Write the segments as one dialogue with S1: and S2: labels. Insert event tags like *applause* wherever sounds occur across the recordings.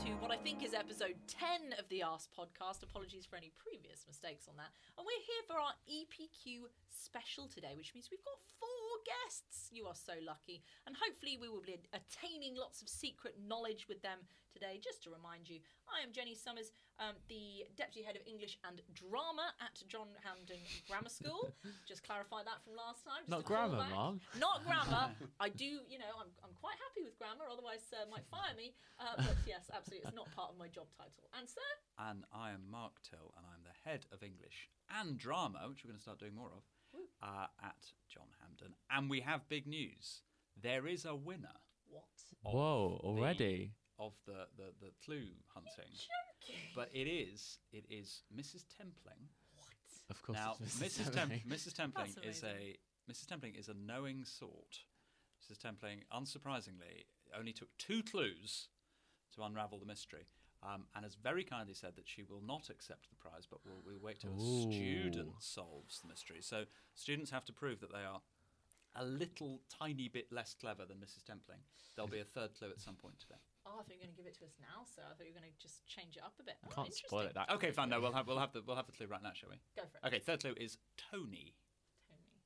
S1: to what I think is episode 10 of the Ask podcast. Apologies for any previous mistakes on that. And we're here for our EPQ special today, which means we've got four guests. You are so lucky. And hopefully, we will be attaining lots of secret knowledge with them today. Just to remind you, I am Jenny Summers, um, the Deputy Head of English and Drama at John Hampden Grammar School. *laughs* Just clarify that from last time. just
S2: Not grammar,
S1: back.
S2: Mom.
S1: Not grammar. *laughs* I do, you know, I'm, I'm quite happy with grammar, otherwise, Sir might fire me. Uh, but *laughs* yes, absolutely, it's not part of my job title. And sir,
S3: And I am Mark Till, and I'm the head of English and drama, which we're going to start doing more of, uh, at John Hampden. And we have big news. There is a winner
S1: what?
S3: of
S2: Whoa,
S3: the-
S2: already?
S3: of the, the, the clue hunting.
S1: Joking.
S3: But it is it is Mrs. Templing. What?
S2: Of course.
S3: Now,
S2: it's
S3: Mrs. Tem-
S2: Templing.
S3: Mrs. Templing is a Mrs. Templing is a knowing sort. Mrs. Templing, unsurprisingly, only took two clues to unravel the mystery, um, and has very kindly said that she will not accept the prize, but will, will wait till a student solves the mystery. So students have to prove that they are a little tiny bit less clever than Mrs. Templing. There'll be a third clue at some point today.
S1: Oh, I thought you were going to give it to us now, sir. I thought you were going to just change it up a bit. Oh,
S2: Can't spoil it
S1: interesting.
S2: that.
S3: Okay, fine. No, we'll have we'll have the we'll have the clue right now, shall we?
S1: Go for it.
S3: Okay, third clue is Tony.
S1: Tony.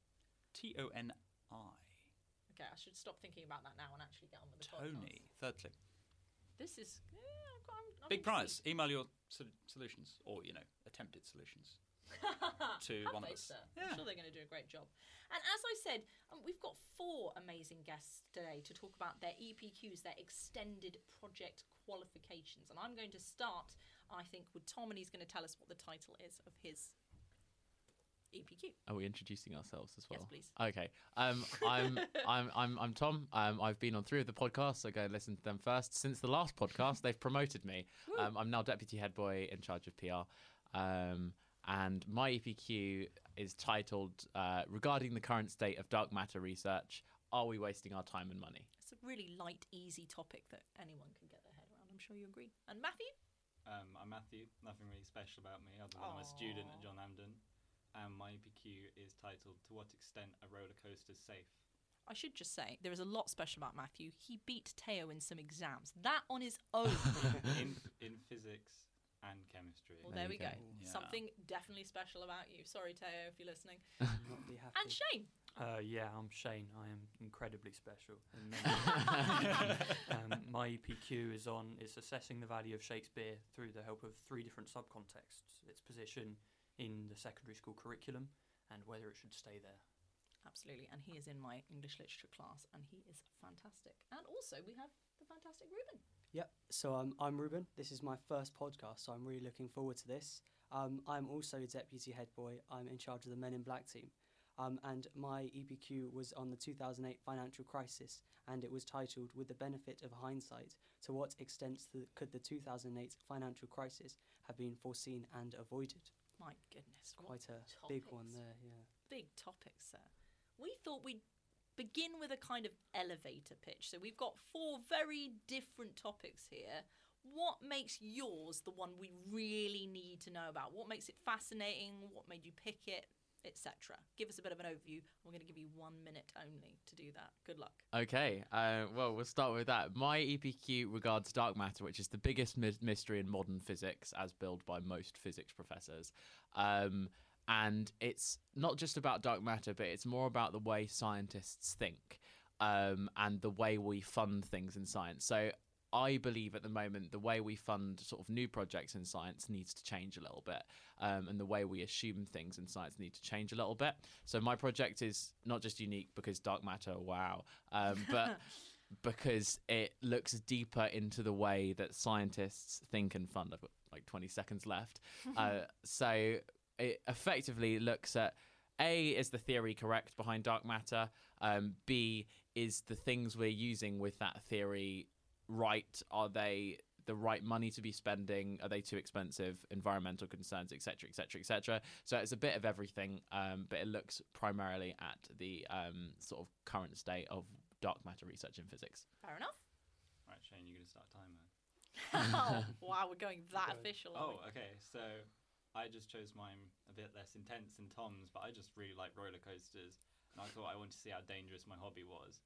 S3: T O N I.
S1: Okay, I should stop thinking about that now and actually get on with the
S3: Tony.
S1: podcast.
S3: Third clue.
S1: This is. Yeah, I've got- I'm, I'm
S3: Big prize. Email your sol- solutions, or you know, attempted solutions, *laughs* to
S1: Have
S3: one of us. Yeah.
S1: I'm sure they're going to do a great job. And as I said, um, we've got four amazing guests today to talk about their EPQs, their extended project qualifications. And I'm going to start, I think, with Tom, and he's going to tell us what the title is of his EPQ.
S2: Are we introducing ourselves as well?
S1: Yes, please.
S2: Okay. Um, I'm *laughs* I'm I'm I'm Tom. Um, I've been on three of the podcasts, so go and listen to them first. Since the last podcast, they've promoted me. Um, I'm now deputy head boy in charge of PR. Um, and my EPQ is titled uh, "Regarding the current state of dark matter research, are we wasting our time and money?"
S1: It's a really light, easy topic that anyone can get their head around. I'm sure you agree. And Matthew?
S4: Um, I'm Matthew. Nothing really special about me other than I'm a student at John Hampden. And my EPQ is titled To What Extent Are Roller Coasters Safe?
S1: I should just say there is a lot special about Matthew. He beat Teo in some exams. That on his own. *laughs*
S4: in, in physics and chemistry.
S1: well,
S2: There
S1: there we go.
S2: go.
S3: Yeah.
S1: Something definitely special about you. Sorry, Teo, if you're listening. *laughs*
S5: be happy.
S1: And Shane.
S5: Uh, yeah, I'm Shane. I am incredibly special. *laughs* in um, my EPQ is on it's assessing the value of Shakespeare through the help of three different subcontexts: its position in the secondary school curriculum and whether it should stay there.
S1: Absolutely. And he is in my English literature class, and he is fantastic. And also, we have the fantastic Ruben.
S6: Yep. So um, I'm Ruben. This is my first podcast, so I'm really looking forward to this. Um, I'm also a deputy head boy. I'm in charge of the Men in Black team. Um, and my EPQ was on the 2008 financial crisis, and it was titled "With the benefit of hindsight, to what extent could the 2008 financial crisis have been foreseen and avoided?"
S1: My goodness.
S6: Quite a big one there. Yeah.
S1: Big topics, sir. We thought we'd begin with a kind of elevator pitch. So we've got four very different topics here. What makes yours the one we really need to know about? What makes it fascinating? What made you pick it? Etc. Give us a bit of an overview. We're going to give you one minute only to do that. Good luck.
S2: Okay, uh, well, we'll start with that. My EPQ regards dark matter, which is the biggest my- mystery in modern physics, as billed by most physics professors. Um, and it's not just about dark matter, but it's more about the way scientists think um, and the way we fund things in science. So I believe at the moment the way we fund sort of new projects in science needs to change a little bit, um, and the way we assume things in science need to change a little bit. So my project is not just unique because dark matter, wow, um, *laughs* but because it looks deeper into the way that scientists think and fund. I've got like 20 seconds left, *laughs* uh, so it effectively looks at. A is the theory correct behind dark matter. Um, B is the things we're using with that theory right? Are they the right money to be spending? Are they too expensive? Environmental concerns, etc., etc., etc. So it's a bit of everything, um, but it looks primarily at the um, sort of current state of dark matter research in physics.
S1: Fair enough.
S4: Right, Shane, you're going to start timer. *laughs*
S1: oh, wow, we're going *laughs* that official.
S4: Oh, okay. So I just chose mine a bit less intense than Tom's, but I just really like roller coasters, and I thought I wanted to see how dangerous my hobby was.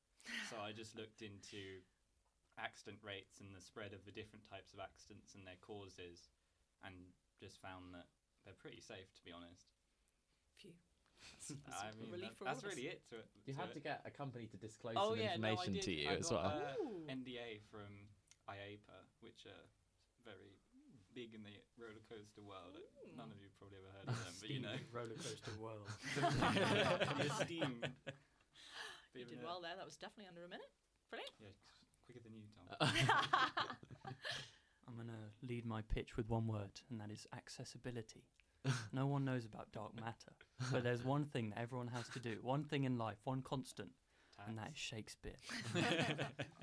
S4: So I just looked into accident rates and the spread of the different types of accidents and their causes, and just found that they're pretty safe, to be honest.
S1: Phew. *laughs*
S4: I
S1: a
S4: mean,
S1: relief
S4: that-
S1: for
S4: that's really it to it.
S2: You
S4: to
S2: had
S4: it.
S2: to get a company to disclose
S4: Oh
S2: some
S4: yeah,
S2: information
S4: did.
S2: to you
S4: I
S2: as well.
S4: uh, NDA from IAAPA, which are very big in the roller coaster world.
S1: Ooh.
S4: None of you probably ever heard of them, but you know,
S5: roller coaster world. *laughs* *laughs*
S4: esteemed.
S1: You did well there. That was definitely under a minute. Brilliant.
S4: Yeah, quicker than you, Tom. *laughs*
S5: I'm going to lead my pitch with one word, and that is accessibility. *laughs* no one knows about dark matter, but there's one thing that everyone has to do, one thing in life, one constant, and that is Shakespeare.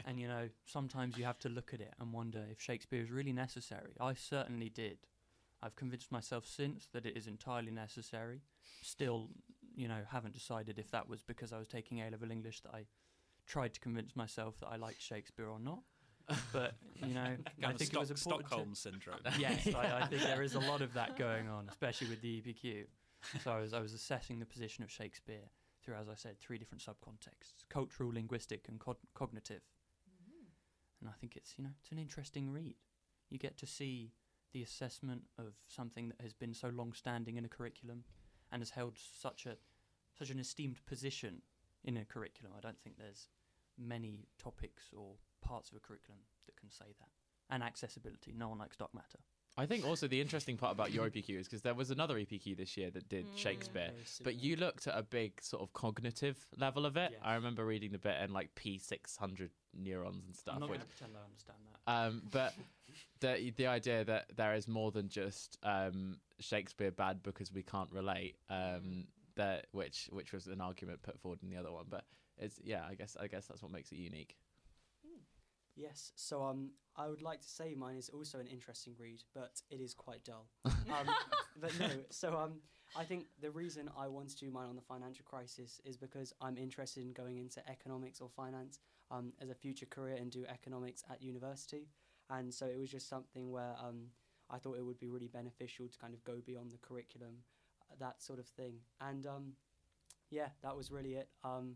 S5: and you know, sometimes you have to look at it and wonder if Shakespeare is really necessary. I certainly did. I've convinced myself since that it is entirely necessary. Still, you know, haven't decided if that was because I was taking A level English that I tried to convince myself that I liked Shakespeare or not. *laughs* But you know, I
S3: Kind of
S5: think it was
S3: Stock-
S5: important. to-
S3: Stockholm syndrome. *laughs*
S5: yes, I, I think there is a lot of that *laughs* going on, especially with the EPQ. So I was, I was assessing the position of Shakespeare through, as I said, three different subcontexts: cultural, linguistic, and co- cognitive. Mm-hmm. And I think it's you know it's an interesting read. You get to see the assessment of something that has been so long-standing in a curriculum and has held such a such an esteemed position in a curriculum. I don't think there's many topics or parts of a curriculum that can say that. And accessibility. No one likes dark matter.
S2: I think also the interesting part about your EPQ is because there was another EPQ this year that did
S1: Mm.
S2: Shakespeare,
S6: Very
S2: but you looked at a big sort of cognitive level of it.
S5: Yes.
S2: I remember reading the bit and like P six hundred neurons and stuff.
S5: I'm not
S2: which,
S5: going to pretend I understand that.
S2: um, but *laughs* the the idea that there is more than just um, Shakespeare bad because we can't relate. Um, that which which was an argument put forward in the other one, but it's yeah. I guess I guess that's what makes it unique.
S6: Yes, so um, I would like to say mine is also an interesting read, but it is quite dull. *laughs* um, but no, so um, I think the reason I want to do mine on the financial crisis is because I'm interested in going into economics or finance um, as a future career and do economics at university, and so it was just something where um, I thought it would be really beneficial to kind of go beyond the curriculum, that sort of thing, and um, yeah, that was really it. Um,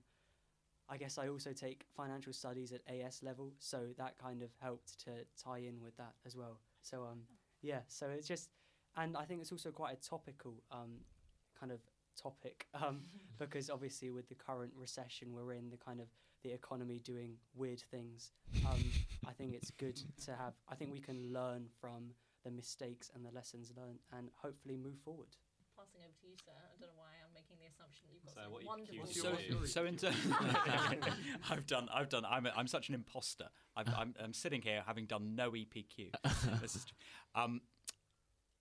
S6: I guess I also take financial studies at AS level, so that kind of helped to tie in with that as well. So um, yeah, so it's just, and I think it's also quite a topical um, kind of topic *laughs* um, *laughs* because obviously with the current recession we're in, the kind of the economy doing weird things. Um, I think it's good to have. I think we can learn from the mistakes and the lessons learned, and hopefully move forward.
S1: Passing over to you, sir. I don't know why I'm making the assumption that you've got
S4: So
S1: some
S4: what
S1: wonderful.
S4: EPQ
S3: So, so in terms, *laughs* *laughs* I've done, I've done. I'm, a, I'm such an imposter. I've, I'm, I'm sitting here having done no EPQ. *laughs* this is, um,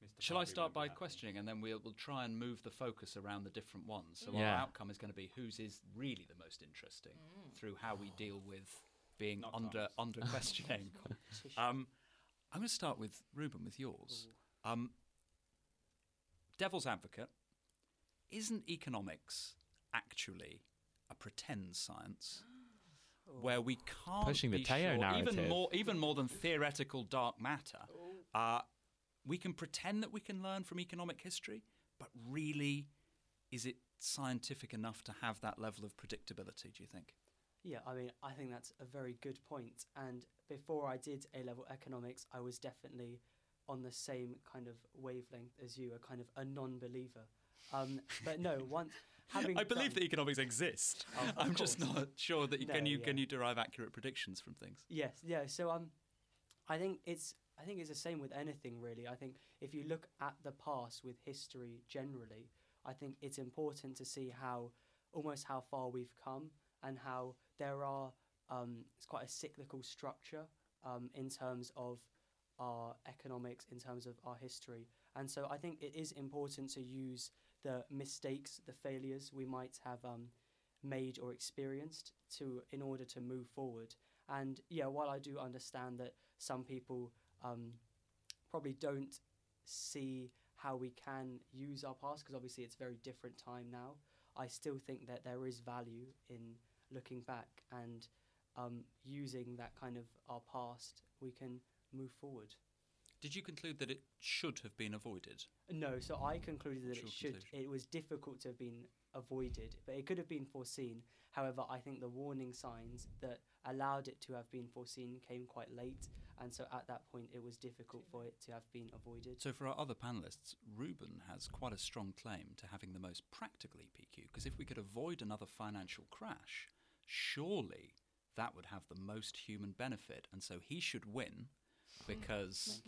S4: Mr.
S3: shall I start by
S4: happy.
S3: questioning, and then we'll, we'll try and move the focus around the different ones. So
S2: Yeah.
S3: our outcome is going to be whose is really the most interesting through how we deal with being
S4: Not
S3: under
S4: Tom's.
S3: under questioning. Um, I'm going to start with Ruben with yours. Um, devil's advocate, isn't economics actually a pretend science where we can't
S2: Pushing the
S3: be
S2: Teo
S3: sure,
S2: narrative.
S3: even more even more than theoretical dark matter? Uh, we can pretend that we can learn from economic history, but really, is it scientific enough to have that level of predictability? Do you think?
S6: Yeah, I mean, I think that's a very good point. And before I did A level economics, I was definitely on the same kind of wavelength as you, a kind of a non believer. Um, but no, *laughs* once having.
S3: I believe
S6: done-
S3: that economics exist.
S6: Oh,
S3: I'm just not sure that you,
S6: No,
S3: can you can you derive accurate predictions from things.
S6: Yes, yeah. So um, I think it's I think it's the same with anything really. I think if you look at the past with history generally, I think it's important to see how almost how far we've come and how there are um, it's quite a cyclical structure um, in terms of our economics, in terms of our history, and so I think it is important to use the mistakes, the failures we might have um, made or experienced to in order to move forward. And yeah, while I do understand that some people um, probably don't see how we can use our past, because obviously it's a very different time now, I still think that there is value in looking back and um, using that kind of our past, we can move forward.
S3: Did you conclude that it should have been avoided?
S6: No, so I concluded that it should.
S3: conclusion?
S6: It was difficult to have been avoided, but it could have been foreseen. However, I think the warning signs that allowed it to have been foreseen came quite late, and so at that point it was difficult for it to have been avoided.
S3: So, for our other panelists, Ruben has quite a strong claim to having the most practical EPQ because if we could avoid another financial crash, surely that would have the most human benefit. And so he should win because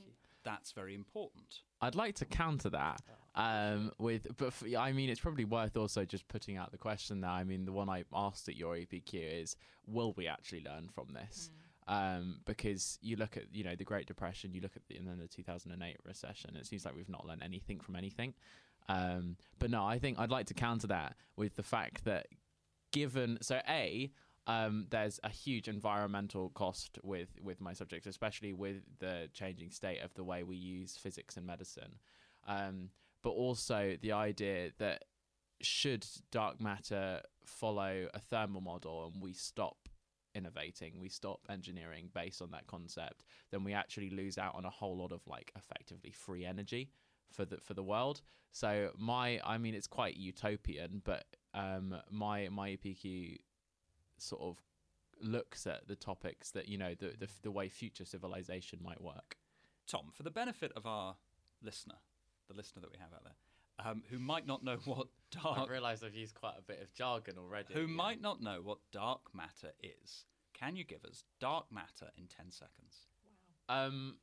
S3: that's very important.
S2: I'd like to counter that um, with, but for, I mean, it's probably worth also just putting out the question there. I mean, the one I asked at your EPQ is, will we actually learn from this? Um, because you look at, you know, the Great Depression, you look at the, and then the 2008 recession, it seems like we've not learned anything from anything. Um, but no, I think I'd like to counter that with the fact that given, so A, um, there's a huge environmental cost with, with my subjects, especially with the changing state of the way we use physics and medicine. Um, but also the idea that should dark matter follow a thermal model and we stop innovating, we stop engineering based on that concept, then we actually lose out on a whole lot of like effectively free energy for the for the world. So my I mean it's quite utopian, but um my my EPQ sort of looks at the topics that you know the the, the way future civilization might work.
S3: Tom, for the benefit of our listener, the listener that we have out there, um, who might not know what dark.
S2: I
S3: dark
S2: realised I've used quite a bit of jargon already.
S3: who might not know what dark matter is, can you give us dark matter in 10 seconds?
S2: Um,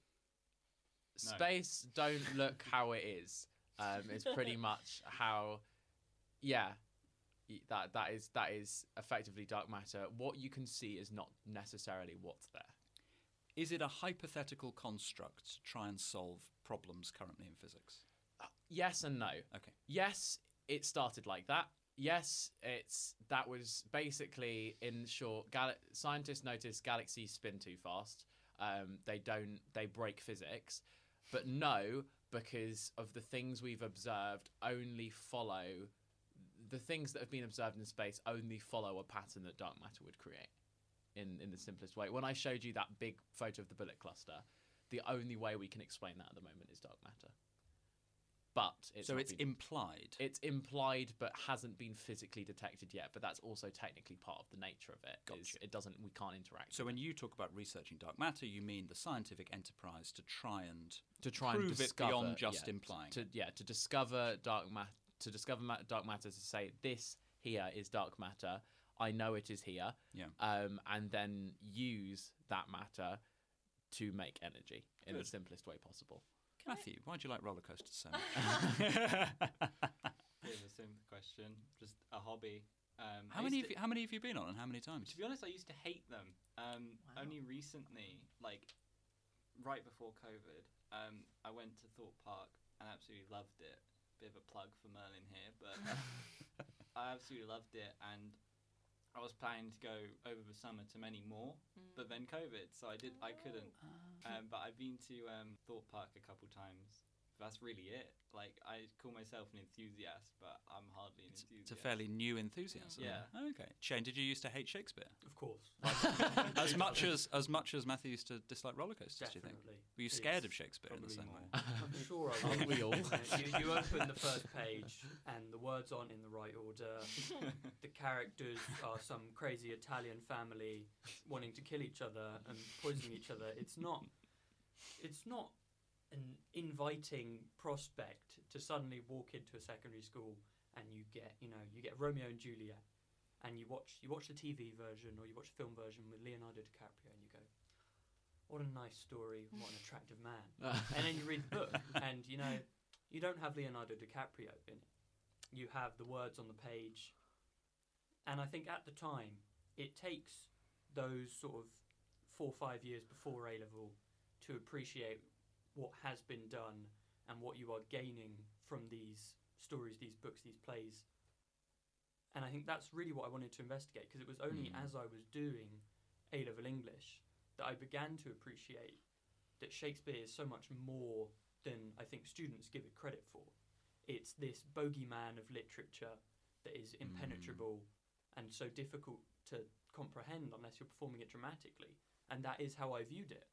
S4: No.
S2: space don't look how it is. Um, it's pretty *laughs* much how, yeah, y- that that is that is effectively dark matter. What you can see is not necessarily what's there.
S3: Is it a hypothetical construct to try and solve problems currently in physics?
S2: Yes and no.
S3: Okay.
S2: Yes, it started like that. Yes, it's that was basically in short. Gal- scientists noticed galaxies spin too fast. Um, they don't. They break physics, but no, because of the things we've observed, only follow the things that have been observed in space. Only follow a pattern that dark matter would create. In in the simplest way. When I showed you that big photo of the bullet cluster, the only way we can explain that at the moment is dark matter. But it's
S3: so it's
S2: been-
S3: implied.
S2: it's implied but hasn't been physically detected yet but that's also technically part of the nature of it.
S3: Gotcha.
S2: it doesn't we can't interact
S3: so when you talk about researching dark matter, you mean the scientific enterprise to try and
S2: to try
S3: prove
S2: and
S3: it beyond just
S2: yeah,
S3: implying
S2: to
S3: it.
S2: yeah to discover dark matter to discover ma- dark matter to say this here is dark matter i know it is here
S3: Yeah.
S2: um and then use that matter to make energy in the simplest way possible
S1: Can I-
S3: Matthew, why do you like roller coasters so much?
S4: Bit of a simple question. Just a hobby. Um,
S3: how many
S4: used
S3: have you, how many have you been on and how many times?
S4: To be honest, I used to hate them. Um,
S1: Wow.
S4: Only recently, like right before COVID, um, I went to Thorpe Park and absolutely loved it. Bit of a plug for Merlin here, but *laughs* I absolutely loved it, and I was planning to go over the summer to many more,
S1: Mm.
S4: but then COVID, so I did I couldn't.
S3: Ah.
S4: Um, but I've been to um, Thorpe Park a couple times. That's really it. Like I call myself an enthusiast, but I'm hardly an
S3: It's,
S4: enthusiast.
S3: it's a fairly new enthusiasm.
S4: Yeah.
S3: Oh, okay. Shane, did you used to hate Shakespeare
S5: Of course. *laughs*
S3: as much as as much as Matthew used to dislike roller coasters? Do you think?
S5: Definitely.
S3: Were you scared of Shakespeare in the same
S5: more.
S3: way? *laughs*
S5: I'm sure I
S2: Aren't
S5: was.
S2: we all?
S5: you, you open the first page and the words aren't in the right order. *laughs* the characters are some crazy Italian family wanting to kill each other and poisoning each other. It's not. It's not an inviting prospect to suddenly walk into a secondary school and you get, you know, you get Romeo and Juliet, and you watch you watch the TV version or you watch the film version with Leonardo DiCaprio, and you go, "What a nice story! What an attractive man!" *laughs* and then you read the book, and you know, you don't have Leonardo DiCaprio in it. You have the words on the page, and I think at the time it takes those sort of four or five years before A level to appreciate what has been done and what you are gaining from these stories, these books, these plays. And I think that's really what I wanted to investigate because it was only
S3: Mm.
S5: as I was doing A level English that I began to appreciate that Shakespeare is so much more than I think students give it credit for. It's this bogeyman of literature that is impenetrable and so difficult to comprehend unless you're performing it dramatically. And that is how I viewed it.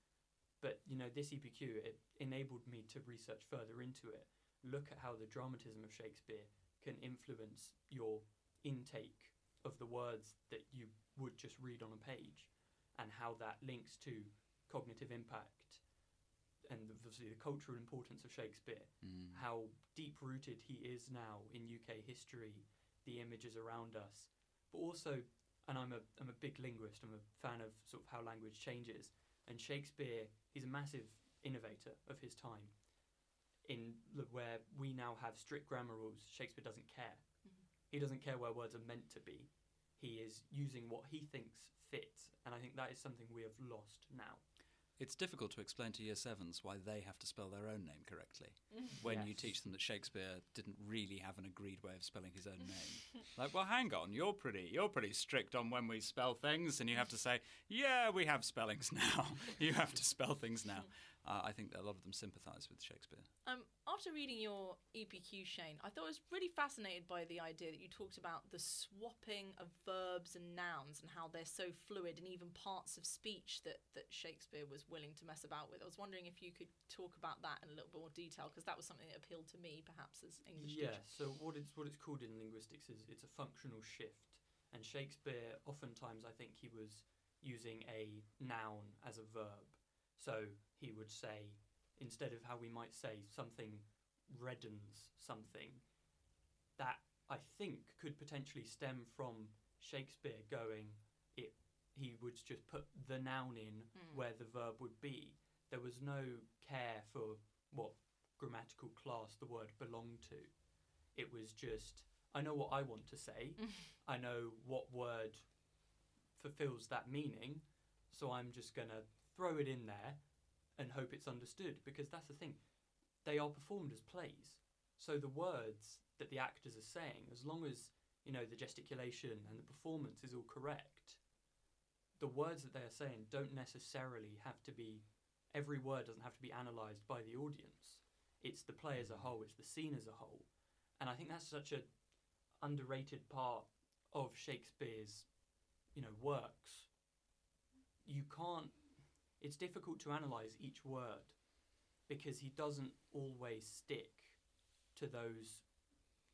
S5: But you know, this EPQ it enabled me to research further into it, look at how the dramatism of Shakespeare can influence your intake of the words that you would just read on a page and how that links to cognitive impact and obviously the cultural importance of Shakespeare,
S3: Mm.
S5: how deep rooted he is now in UK history, the images around us, but also, and I'm a, I'm a big linguist, I'm a fan of sort of how language changes, and Shakespeare, he's a massive innovator of his time. In the, where we now have strict grammar rules, Shakespeare doesn't care.
S1: Mhm.
S5: He doesn't care where words are meant to be. He is using what he thinks fits, and I think that is something we have lost now.
S3: It's difficult to explain to year sevens why they have to spell their own name correctly *laughs* when you teach them that Shakespeare didn't really have an agreed way of spelling his own name. *laughs* like, well, hang on, you're pretty, you're pretty strict on when we spell things, and you have to say, yeah, we have spellings *laughs* now. you have to spell things now. Uh, I think that a lot of them sympathise with Shakespeare.
S1: Um, after reading your EPQ, Shane, I thought I was really fascinated by the idea that you talked about the swapping of verbs and nouns and how they're so fluid, and even parts of speech that, that Shakespeare was willing to mess about with. I was wondering if you could talk about that in a little bit more detail, because that was something that appealed to me, perhaps as English
S5: Yeah,
S1: teacher.
S5: so what it's what it's called in linguistics is it's a functional shift. And Shakespeare oftentimes I think he was using a noun as a verb. So he would say instead of how we might say something reddens something, that I think could potentially stem from Shakespeare going it he would just put the noun in
S1: Mm.
S5: where the verb would be. There was no care for what grammatical class the word belonged to. It was just, I know what I want to say, *laughs* I know what word fulfills that meaning, so I'm just going to throw it in there and hope it's understood because that's the thing. They are performed as plays. So the words that the actors are saying, as long as, you know, the gesticulation and the performance is all correct, the words that they are saying don't necessarily have to be every word doesn't have to be analysed by the audience. It's the play as a whole, it's the scene as a whole. And I think that's such a underrated part of Shakespeare's, you know, works. You can't it's difficult to analyse each word because he doesn't always stick to those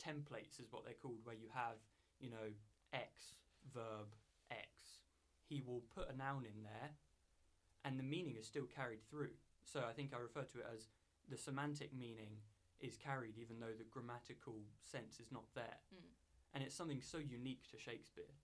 S5: templates is what they're called where you have, you know, X verb X. He will put a noun in there and the meaning is still carried through. So I think I refer to it as the semantic meaning is carried even though the grammatical sense is not there.
S1: Mm.
S5: And it's something so unique to Shakespeare.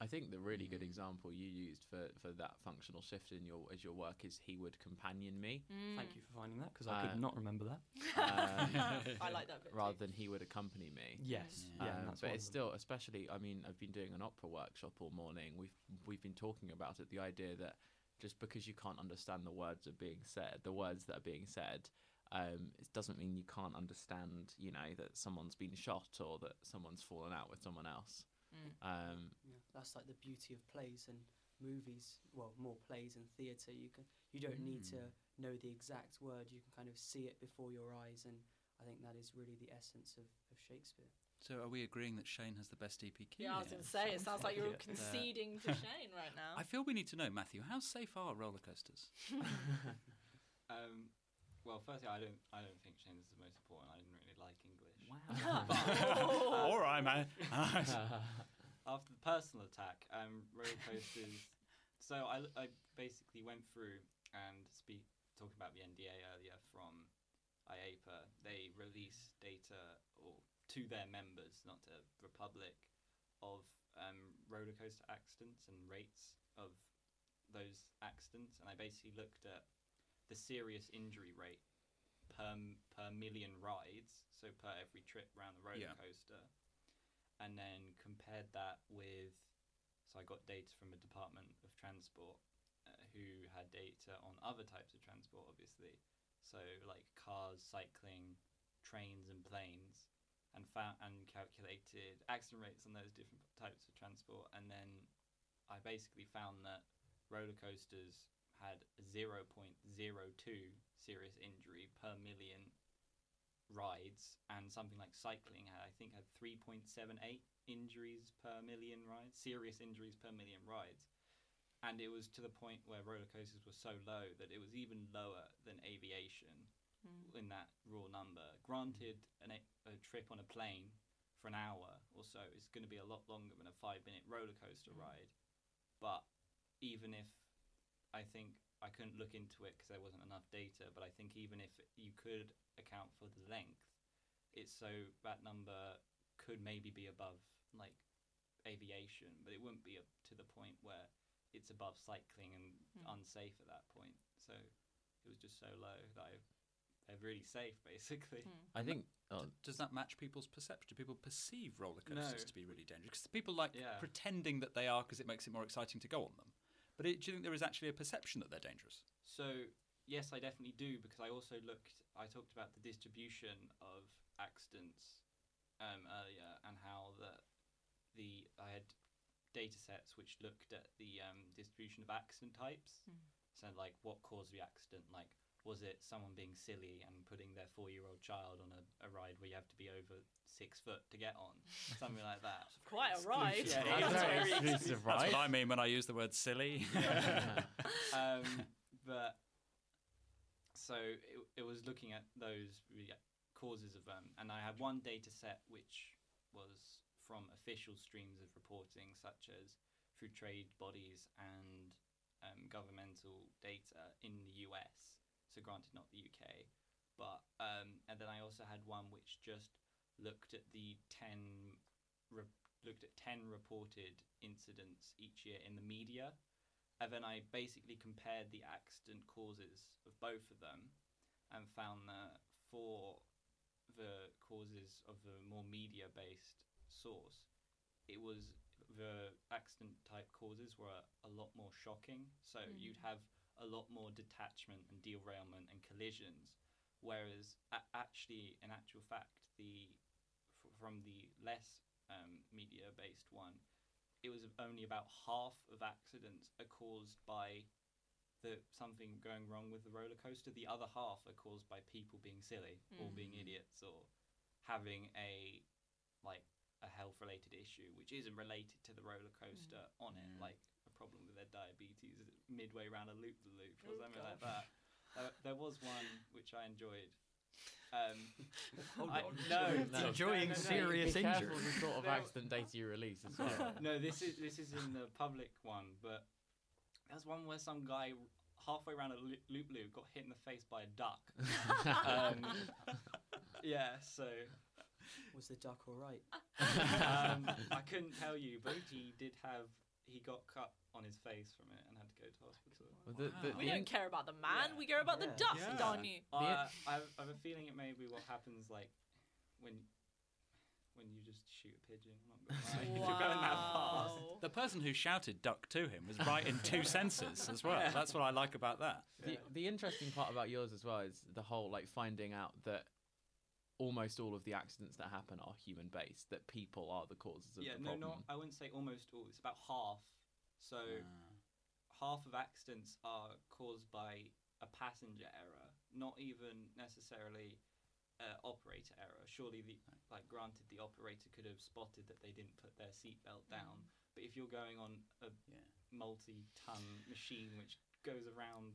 S2: I think the really good
S3: Mm.
S2: example you used for, for that functional shift in your as your work is he would companion me
S5: Thank you for finding that because I
S2: Uh,
S5: could not remember that.
S2: Um, *laughs* *laughs*
S1: I like that bit.
S2: rather
S1: too.
S2: than he would accompany me.
S5: Yes,
S3: Yeah.
S5: yeah,
S2: Um, but it's still, especially, I mean, I've been doing an opera workshop all morning. We've we've been talking about it. The idea that just because you can't understand the words that are being said, the words that are being said, um, it doesn't mean you can't understand. You know that someone's been shot or that someone's fallen out with someone else.
S1: Mm.
S2: Um,
S6: Yeah, that's like the beauty of plays and movies. Well, more plays and theatre. You can you don't need to
S3: Mm.
S6: know the exact word. You can kind of see it before your eyes, and I think that is really the essence of, of Shakespeare.
S3: So, are we agreeing that Shane has the best EPQ?
S1: Yeah, I was going to say, it sounds like you're *laughs*
S5: like it.
S1: conceding to *laughs* Shane right now.
S3: I feel we need to know, Matthew, how safe are roller coasters? *laughs*
S4: Um, well, firstly, I don't, I don't think Shane's the most important. I didn't really like English.
S1: Oh.
S3: All right, man.
S4: After the personal attack, um, roller coasters. *laughs* so I, I basically went through and speak talking about the NDA earlier from IAAPA. They release data or to their members, not to the public, of um, roller coaster accidents and rates of those accidents. And I basically looked at the serious injury rate per per million rides, so per every trip around the roller
S3: Yeah.
S4: coaster, and then compared that with. So I got data from a Department of Transport, uh, who had data on other types of transport, obviously, so like cars, cycling, trains, and planes, and found and calculated accident rates on those different types of transport, and then I basically found that roller coasters had 0.02 serious injury per million rides, and something like cycling had, I think, had 3.78 injuries per million rides, serious injuries per million rides. And it was to the point where roller coasters were so low that it was even lower than aviation
S1: Mm.
S4: in that raw number. Granted, an, a, a trip on a plane for an hour or so is going to be a lot longer than a five minute roller coaster ride. But even if I think I couldn't look into it because there wasn't enough data, but I think even if you could account for the length, it's so that number could maybe be above like aviation, but it wouldn't be up to the point where it's above cycling and
S1: Hmm.
S4: unsafe at that point. So it was just so low that I, they're really safe *laughs* basically.
S1: Hmm.
S2: I think. Oh,
S3: D- does that match people's perception? Do people perceive roller
S4: No.
S3: coasters to be really dangerous? Because people like
S4: Yeah.
S3: pretending that they are because it makes it more exciting to go on them. But it, do you think there is actually a perception that they're dangerous?
S4: So yes, I definitely do because I also looked. I talked about the distribution of accidents um, earlier and how the the I had data sets which looked at the um, distribution of accident types.
S1: Mm.
S4: So like what caused the accident? Like was it someone being silly and putting their four-year-old child on a, a ride where you have to be over six foot to get on, something like that. *laughs*
S1: Quite a ride.
S4: Yeah,
S2: That's very
S4: very
S2: exclusive,
S3: That's
S2: right?
S3: what I mean when I use the word silly. *laughs*
S4: um, but so it, it was looking at those causes of them, and I had one data set which was from official streams of reporting, such as through trade bodies and um, governmental data in the US. So, granted, not the UK, but um, and then I also had one which just looked at the ten re- looked at ten reported incidents each year in the media and then I basically compared the accident causes of both of them and found that for the causes of the more media based source, it was the accident type causes were a lot more shocking. So
S1: Mm.
S4: you'd have a lot more detachment and derailment and collisions, whereas a- actually, in actual fact, the f- from the less um, media based one, it was only about half of accidents are caused by the something going wrong with the roller coaster. The other half are caused by people being silly or being
S3: Mm.
S4: idiots or having a like a health related issue which isn't related to the roller coaster on it,
S3: Mm.
S4: like a problem with their diabetes midway around a loop the loop or
S1: Oh,
S4: something like that. Uh, there was one which I enjoyed. Um, *laughs*
S5: Hold
S4: I-
S5: on. *laughs*
S4: no,
S2: No.
S5: enjoying
S4: no, no, no.
S5: serious
S2: Be careful the sort of accident data you release as well. *laughs*
S4: no, this is this is in the public one, but there's one where some guy halfway around a loop loop loop got hit in the face by a duck. um, yeah, so
S6: Was the duck all right?
S4: um, I couldn't tell you, but he did have he got cut on his face from it and had to go to hospital.
S2: Well, the- the-
S3: Wow.
S1: We
S2: the
S1: don't
S2: in-
S1: care about the man,
S4: Yeah.
S1: we care about the
S6: Yeah.
S1: duck,
S3: Yeah.
S1: darn you.
S4: Uh, I, have, I have a feeling it may be what happens like when when you just shoot a pigeon. I'm not gonna lie, *laughs* if you're going that fast.
S1: Wow.
S3: the person who shouted duck to him was right in two *laughs* senses as well. That's what I like about that.
S2: the, the interesting part about yours as well is the whole like finding out that almost all of the accidents that happen are human based that people are the causes of
S4: yeah,
S2: the
S4: no,
S2: problem
S4: not. I wouldn't say almost all. It's about half. So half of accidents are caused by a passenger error, not even necessarily uh, operator error. Surely, the like granted, the operator could have spotted that they didn't put their seatbelt down. But if you're going on a
S3: Yeah.
S4: multi-ton machine which goes around,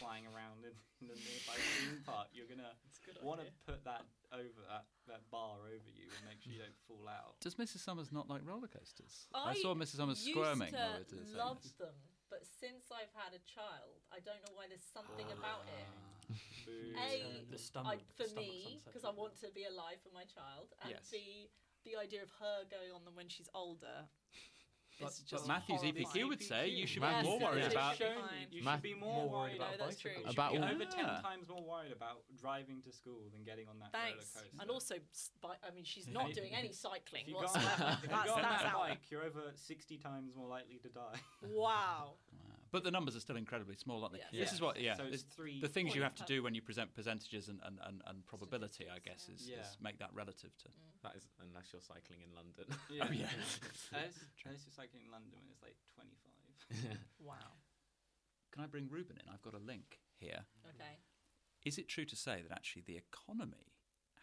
S4: flying around in, in the nearby theme park, you're gonna want to put that over that, that bar over you and make sure you don't fall out.
S3: Does Mrs. Summers not like roller coasters?
S1: I
S3: saw Mrs. Summers
S1: used
S3: squirming.
S1: to
S3: while we
S1: love them, but since I've had a child, I don't know why there's something ah, about it. A,
S5: the
S1: I,
S5: stomach,
S1: for
S5: stomach's
S1: me, because I want to be alive for my child, and
S3: Yes.
S1: B, the idea of her going on them when she's older.
S3: But,
S1: is
S3: but Matthew's. EPQ would say you should
S2: Yes,
S3: be more worried
S2: is.
S3: about.
S1: Should
S4: Shown you
S2: Math-
S4: should be more,
S5: more worried
S4: worried
S5: about
S1: No, that's
S5: bicycles.
S1: true.
S4: You
S2: About
S4: should be
S2: all-
S4: over ten times more worried about driving to school than getting on that
S1: Thanks.
S4: roller coaster.
S1: And also, s- I mean, she's not doing any cycling
S4: if you go on
S1: whatsoever.
S4: that, if you
S1: that's
S4: go on that bike, you're over sixty times more likely to die.
S1: Wow.
S3: But the numbers are still incredibly small, aren't they?
S1: Yes.
S3: This is what, yeah.
S4: So it's
S3: it's
S4: three.
S3: the things you have to do when you present percentages and, and, and, and probability, I guess,
S1: Statistics,
S3: is,
S4: yeah.
S3: is make that relative to. Mm.
S2: that is unless you're cycling in london
S4: Yeah. *laughs*
S3: Oh, yeah. *laughs*
S4: Unless, unless you're cycling in London when it's like twenty-five. *laughs*
S1: Wow.
S3: Can I bring Ruben in? I've got a link here.
S1: Okay.
S3: Is it true to say that actually the economy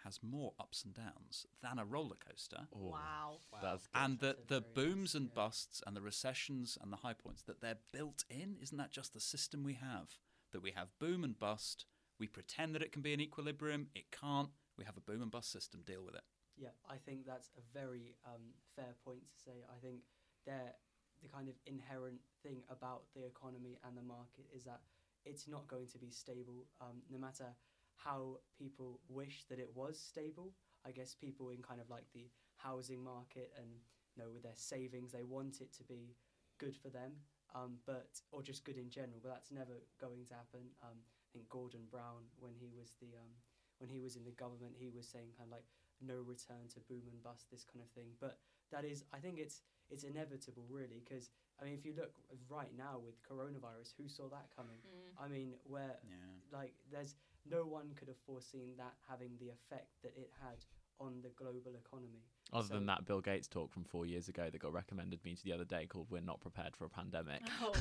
S3: has more ups and downs than a roller coaster?
S2: Oh,
S1: Wow.
S2: that's good.
S3: And that
S6: a
S3: the booms
S6: nice-
S3: and
S6: yeah.
S3: busts and the recessions and the high points that they're built in, isn't that just the system we have? That we have boom and bust, we pretend that it can be in equilibrium, it can't. We have a boom and bust system, deal with it.
S6: Yeah, I think that's a very um, fair point to say. I think there the kind of inherent thing about the economy and the market is that it's not going to be stable, um, no matter how people wish that it was stable. I guess people in kind of like the housing market and you know with their savings, they want it to be good for them, um, but or just good in general. But that's never going to happen. Um, I think Gordon Brown, when he was the um, when he was in the government, he was saying kind of like no return to boom and bust, this kind of thing. But that is, I think it's it's inevitable, really, because I mean, if you look right now with coronavirus, who saw that coming?
S1: Mm.
S6: I mean, where
S3: Yeah.
S6: like there's no one could have foreseen that having the effect that it had on the global economy.
S2: Other
S6: So-
S2: than that Bill Gates talk from four years ago that got recommended me to the other day called "We're not prepared for a pandemic."
S1: Oh.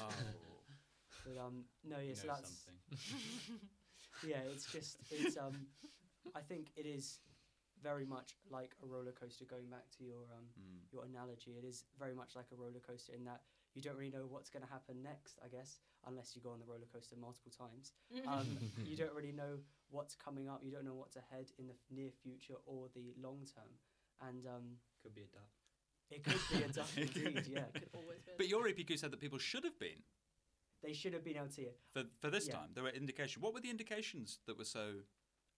S3: Oh, *laughs* *laughs*
S6: But um, no,
S3: you
S6: yeah, so that's *laughs* yeah, it's just it's um, I think it is very much like a roller coaster. Going back to your um
S3: Mm.
S6: your analogy, it is very much like a roller coaster in that you don't really know what's going to happen next. I guess unless you go on the roller coaster multiple times, um, *laughs* you don't really know what's coming up. You don't know what's ahead in the near future or the long term, and um,
S4: Could be a duck.
S6: it could be a *laughs* duck indeed. Yeah,
S1: Could always be.
S3: But your EPQ said that people should have been
S6: they should have been able to.
S3: for for this
S6: Yeah.
S3: time. There were indications. What were the indications that were so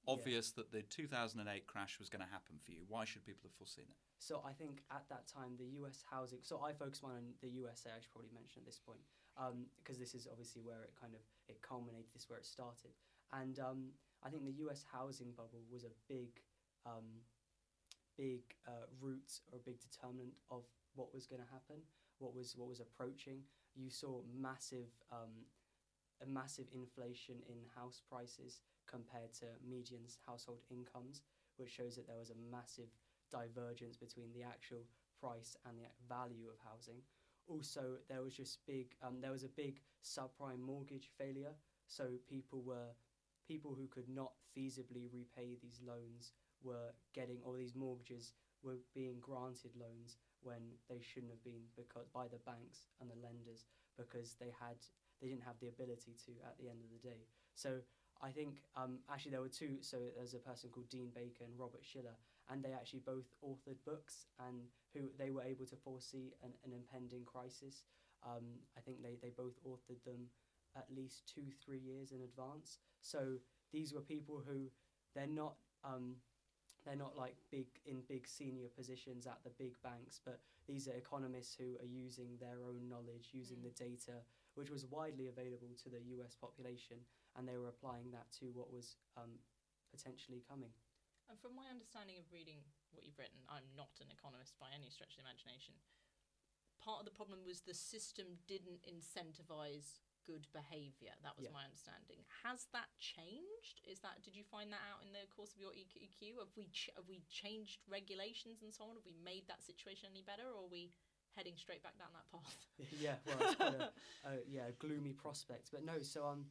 S3: obvious that the 2008 crash was going to happen for you? Why should people have foreseen it?
S6: So I think at that time the U.S. housing. So I focus mine on the USA. I should probably mention at this point because this is obviously where it kind of it culminated. This is where it started, and um, I think the U.S. housing bubble was a big, um, big uh, root or a big determinant of what was going to happen. What was what was approaching. You saw massive, um, a massive inflation in house prices compared to median household incomes, which shows that there was a massive divergence between the actual price and the value of housing. Also, there was just big. Um, there was a big subprime mortgage failure. So people were people who could not feasibly repay these loans were getting or these mortgages were being granted loans when they shouldn't have been because by the banks and the lenders because they had they didn't have the ability to at the end of the day. So I think um, actually there were two. So there's a person called Dean Baker and Robert Shiller, and they actually both authored books and who they were able to foresee an, an impending crisis. Um, I think they, they both authored them at least two three years in advance. So these were people who they're not um, they're not like big in big senior positions at the big banks, but these are economists who are using their own knowledge, using
S1: Mm.
S6: the data which was widely available to the U.S. population, and they were applying that to what was um, potentially coming.
S1: And from my understanding of reading what you've written, I'm not an economist by any stretch of the imagination. Part of the problem was the system didn't incentivize good behaviour. That was
S6: Yeah.
S1: my understanding. Has that changed? Is that did you find that out in the course of your EQ? Have we ch- have we changed regulations and so on? Have we made that situation any better, or are we heading straight back down that path? *laughs*
S6: yeah, well, it's quite a, *laughs* a yeah a gloomy prospect. But no, so um,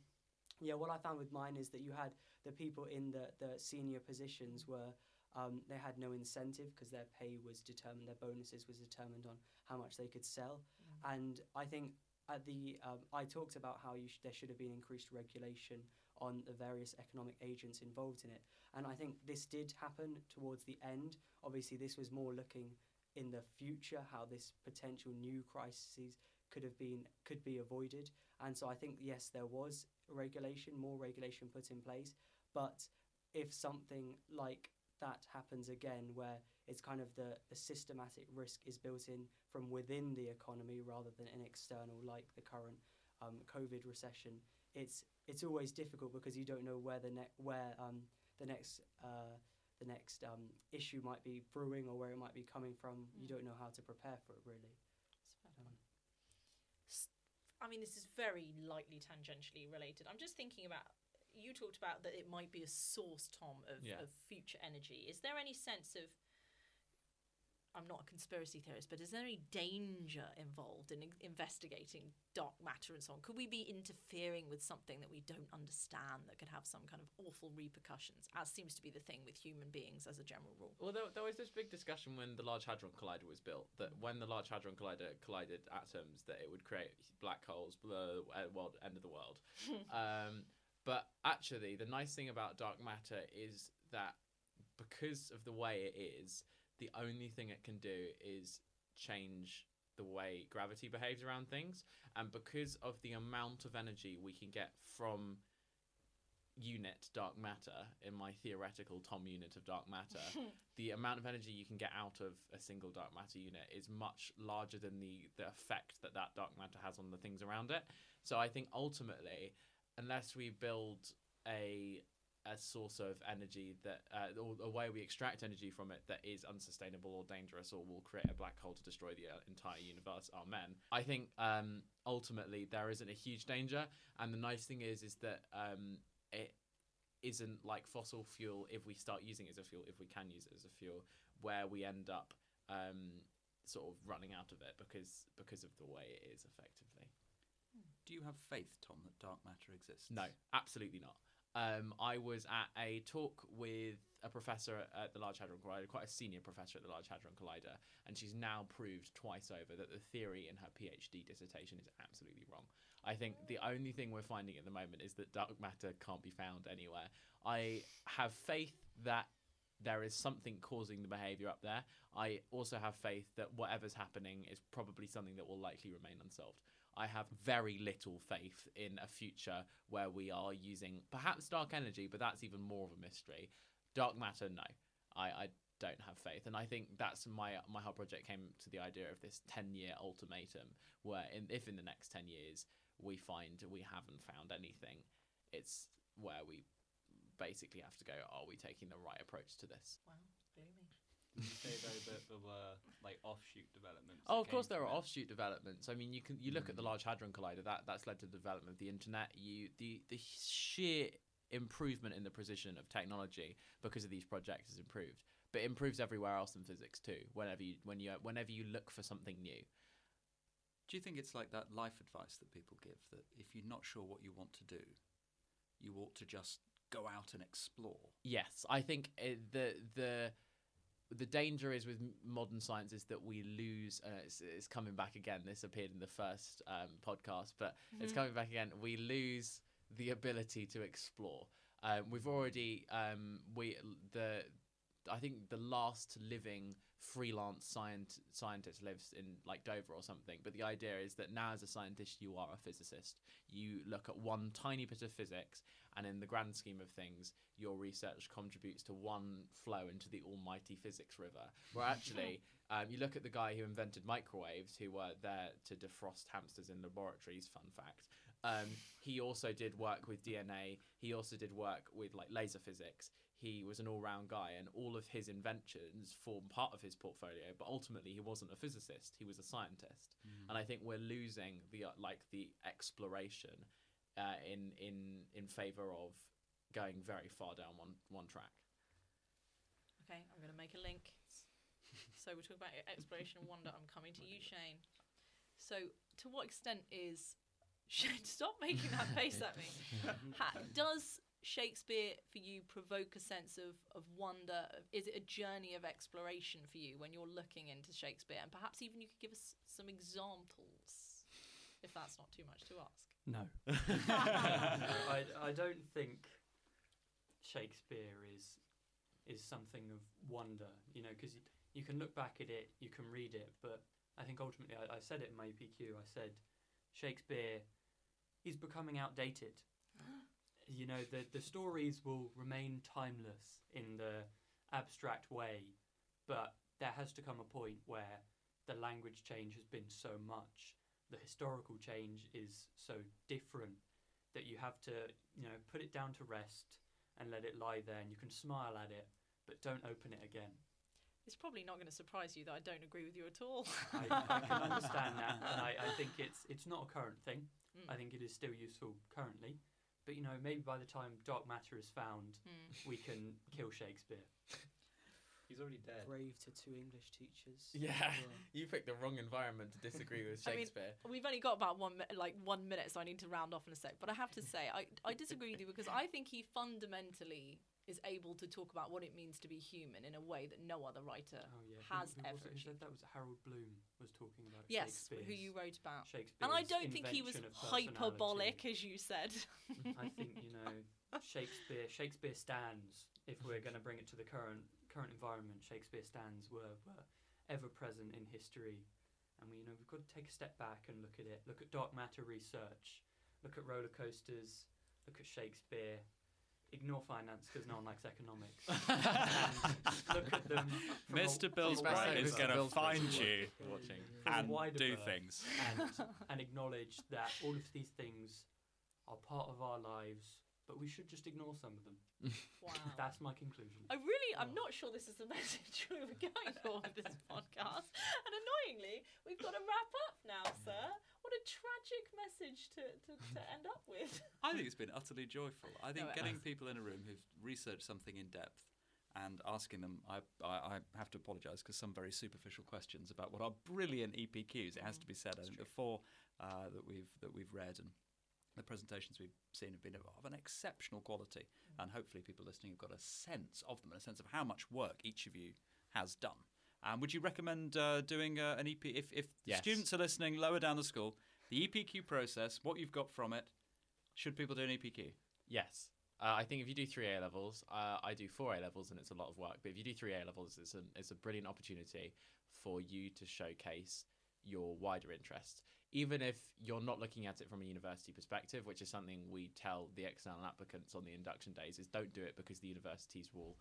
S6: yeah, what I found with mine is that you had the people in the the senior positions were um, they had no incentive because their pay was determined, their bonuses was determined on how much they could sell, and I think at the um, I talked about how you sh- there should have been increased regulation on the various economic agents involved in it, and I think this did happen towards the end. Obviously, this was more looking in the future how this potential new crises could have been could be avoided and so i think yes there was regulation more regulation put in place but if something like that happens again where it's kind of the, the systematic risk is built in from within the economy rather than an external like the current um, covid recession it's it's always difficult because you don't know where the ne- where um, the next uh, the next um, issue might be brewing or where it might be coming from. You
S1: Mm.
S6: don't know how to prepare for it really.
S1: That's a fair point. S- I mean, this is very lightly tangentially related. I'm just thinking about you talked about that it might be a source, Tom, of,
S2: Yeah.
S1: of future energy. Is there any sense of I'm not a conspiracy theorist, but is there any danger involved in in- investigating dark matter and so on? Could we be interfering with something that we don't understand that could have some kind of awful repercussions, as seems to be the thing with human beings as a general rule?
S2: Well, there, there was this big discussion when the Large Hadron Collider was built that when the Large Hadron Collider collided atoms, that it would create black holes, the uh, world, end of the world. *laughs* um, but actually, the nice thing about dark matter is that because of the way it is, the only thing it can do is change the way gravity behaves around things, and because of the amount of energy we can get from unit dark matter in my theoretical tom unit of dark matter *laughs* the amount of energy you can get out of a single dark matter unit is much larger than the the effect that that dark matter has on the things around it. So i think ultimately unless we build a a source of energy that uh, or a way we extract energy from it that is unsustainable or dangerous or will create a black hole to destroy the uh, entire universe. Amen. I think um ultimately there isn't a huge danger and the nice thing is is that um it isn't like fossil fuel if we start using it as a fuel if we can use it as a fuel where we end up um sort of running out of it because because of the way it is effectively.
S3: Do you have faith, Tom, that dark matter exists?
S2: no absolutely not um, I was at a talk with a professor at the Large Hadron Collider, quite a senior professor at the Large Hadron Collider, and she's now proved twice over that the theory in her PhD dissertation is absolutely wrong. I think the only thing we're finding at the moment is that dark matter can't be found anywhere. I have faith that there is something causing the behavior up there. I also have faith that whatever's happening is probably something that will likely remain unsolved. I have very little faith in a future where we are using perhaps dark energy, but that's even more of a mystery. Dark matter, no. I, I don't have faith. And I think that's my my whole project came to the idea of this 10 year ultimatum where in, if in the next 10 years we find we haven't found anything, it's where we basically have to go, are we taking the right approach to this?
S1: Wow.
S4: Did you say though that there were like offshoot developments?
S2: Oh, of course, there are
S4: it?
S2: offshoot developments. I mean, you can you look at the Large Hadron Collider. That that's led to the development of the internet. You the the sheer improvement in the precision of technology because of these projects has improved, but it improves everywhere else in physics too. Whenever you when you whenever you look for something new,
S3: Do you think it's like that life advice that people give that if you're not sure what you want to do, you ought to just go out and explore?
S2: Yes, I think uh the the the danger is with modern science is that we lose. Uh, it's, it's coming back again. This appeared in the first um, podcast, but it's coming back again. We lose the ability to explore. Um, we've already um, we the I think the last living freelance scient- scientist lives in like Dover or something. But the idea is that now, as a scientist, you are a physicist. You look at one tiny bit of physics, and in the grand scheme of things, your research contributes to one flow into the almighty physics river. Where *laughs* actually, um, you look at the guy who invented microwaves, who were there to defrost hamsters in laboratories. Fun fact. Um, he also did work with DNA. He also did work with like laser physics. He was an all-round guy, and all of his inventions form part of his portfolio. But ultimately, he wasn't a physicist; he was a scientist. And I think we're losing the uh, like the exploration uh, in in in favor of going very far down one one track.
S1: Okay, I'm going to make a link. so we're talking about exploration and wonder. I'm coming to you, *laughs* Shane. So, to what extent is Shane? *laughs* Stop making that face at me. Ha, does Shakespeare for you provoke a sense of of wonder? Is it a journey of exploration for you when you're looking into Shakespeare? And perhaps even you could give us some examples, if that's not too much to ask.
S5: No. *laughs* *laughs* I, I don't think Shakespeare is is something of wonder, you know, because you can look back at it, you can read it, but I think ultimately, I, I said it in my EPQ, I said Shakespeare is becoming outdated. *gasps* *laughs* you know, the, the stories will remain timeless in the abstract way, but there has to come a point where the language change has been so much, the historical change is so different that you have to, you know, put it down to rest and let it lie there, and you can smile at it, but don't open it again.
S1: It's probably not going to surprise you that I don't agree with you at all.
S5: I, I can *laughs* understand that, and I, I think it's it's not a current thing.
S1: Mm.
S5: I think it is still useful currently, but you know, maybe by the time dark matter is found,
S1: Mm.
S5: we can kill Shakespeare. *laughs*
S4: He's already dead.
S6: Brave to two English teachers.
S2: Yeah, *laughs* you picked the wrong environment to disagree with *laughs*
S1: I mean,
S2: Shakespeare.
S1: We've only got about one mi- like one minute, so I need to round off in a sec. But I have to say, I, I disagree with you because I think he fundamentally is able to talk about what it means to be human in a way that no other writer
S5: Oh yeah,
S1: has
S5: who, who
S1: ever
S5: it? Said that was Harold Bloom was talking about.
S1: Yes, who you wrote about.
S5: Shakespeare's
S1: And I don't think he was
S5: invention of personality.
S1: hyperbolic, as you said. *laughs*
S5: I think you know Shakespeare. Shakespeare stands. If we're going to bring it to the current current environment, Shakespeare stands were, were ever present in history, and we you know we've got to take a step back and look at it. Look at dark matter research. Look at roller coasters. Look at Shakespeare. Ignore finance because no one likes economics. *laughs* Look at them.
S3: Mr.
S5: from a
S3: Billsbright
S5: wider
S3: is going to find you
S2: watching.
S3: and do things.
S5: and and acknowledge that all of these things are part of our lives, but we should just ignore some of them. *laughs*
S1: wow.
S5: That's my conclusion.
S1: I really, I'm
S5: Oh.
S1: not sure this is the *laughs* message we were going for with this podcast. And annoyingly, we've got to wrap up now, sir. What a tragic message to, to, to end up with. *laughs*
S3: I think it's been utterly joyful. I think
S1: No,
S3: getting
S1: has.
S3: people in a room who've researched something in depth and asking them, I, I, I have to apologise because some very superficial questions about what are brilliant EPQs. It has to be said. I think the four uh, that we've that we've read and the presentations we've seen have been of of an exceptional quality, and hopefully people listening have got a sense of them and a sense of how much work each of you has done. Um, would you recommend uh, doing uh, an EP if, if
S2: Yes.
S3: students are listening lower down the school? The EPQ process, what you've got from it, should people do an EPQ?
S2: Yes. Uh, I think if you do three A levels, uh, I do four A levels, and it's a lot of work. But if you do three A levels, it's a it's a brilliant opportunity for you to showcase your wider interests, even if you're not looking at it from a university perspective, which is something we tell the external applicants on the induction days: is don't do it because the universities will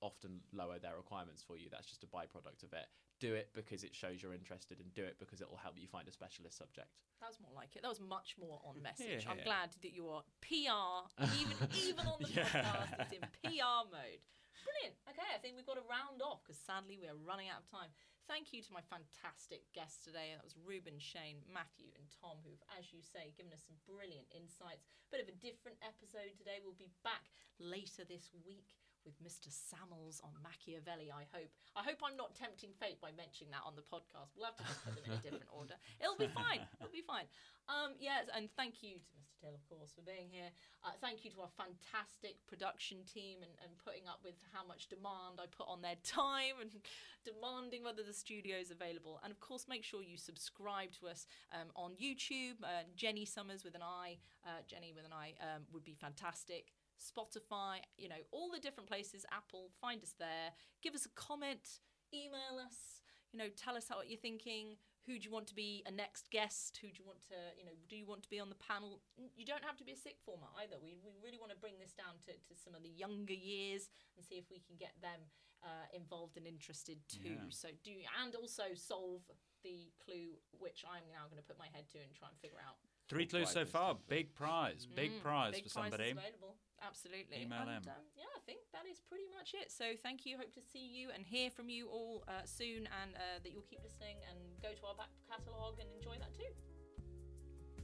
S2: often lower their requirements for you. That's just a byproduct of it. Do it because it shows you're interested, and do it because it will help you find a specialist subject.
S1: That was more like it. That was much more on message.
S3: Yeah,
S1: I'm
S3: yeah.
S1: glad that you are PR, even *laughs* even on the
S3: Yeah.
S1: podcast, it's in PR mode. Brilliant. Okay, I think we've got to round off because sadly we are running out of time. Thank you to my fantastic guests today. That was Ruben, Shane, Matthew, and Tom, who've, as you say, given us some brilliant insights. Bit of a different episode today. We'll be back later this week with Mr. Samuels on Machiavelli, I hope. I hope I'm not tempting fate by mentioning that on the podcast. We'll have to just put them in a *laughs* different order. It'll be fine. It'll be fine. Um, yes, and thank you to Mr. Till, of course, for being here. Uh, thank you to our fantastic production team and, and putting up with how much demand I put on their time and *laughs* demanding whether the studio is available. And of course, make sure you subscribe to us um, on YouTube. Uh, Jenny Summers with an I, uh, Jenny with an I um, would be fantastic. Spotify, you know, all the different places, Apple, find us there. Give us a comment, email us, you know, tell us how what you're thinking. Who do you want to be a next guest? Who do you want to, you know, do you want to be on the panel? You don't have to be a sick former either. We, we really want to bring this down to, to some of the younger years and see if we can get them uh, involved and interested too.
S3: Yeah.
S1: So do and also solve the clue, which I'm now going to put my head to and try and figure out.
S3: Three clues so far.
S2: something.
S3: Big prize. Big
S1: Mm,
S3: prize
S1: big
S3: for
S1: prizes
S3: somebody.
S1: available. Absolutely.
S3: Email
S1: and,
S3: them.
S1: Um, yeah, I think that is pretty much it. So thank you. Hope to see you and hear from you all uh, soon, and uh, that you'll keep listening and go to our back catalogue and enjoy that too.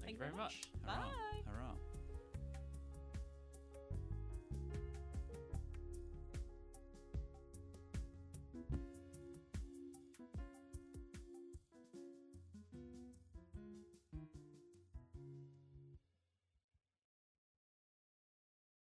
S2: Thank you very much.
S1: Bye.
S3: Hurrah. Hurrah.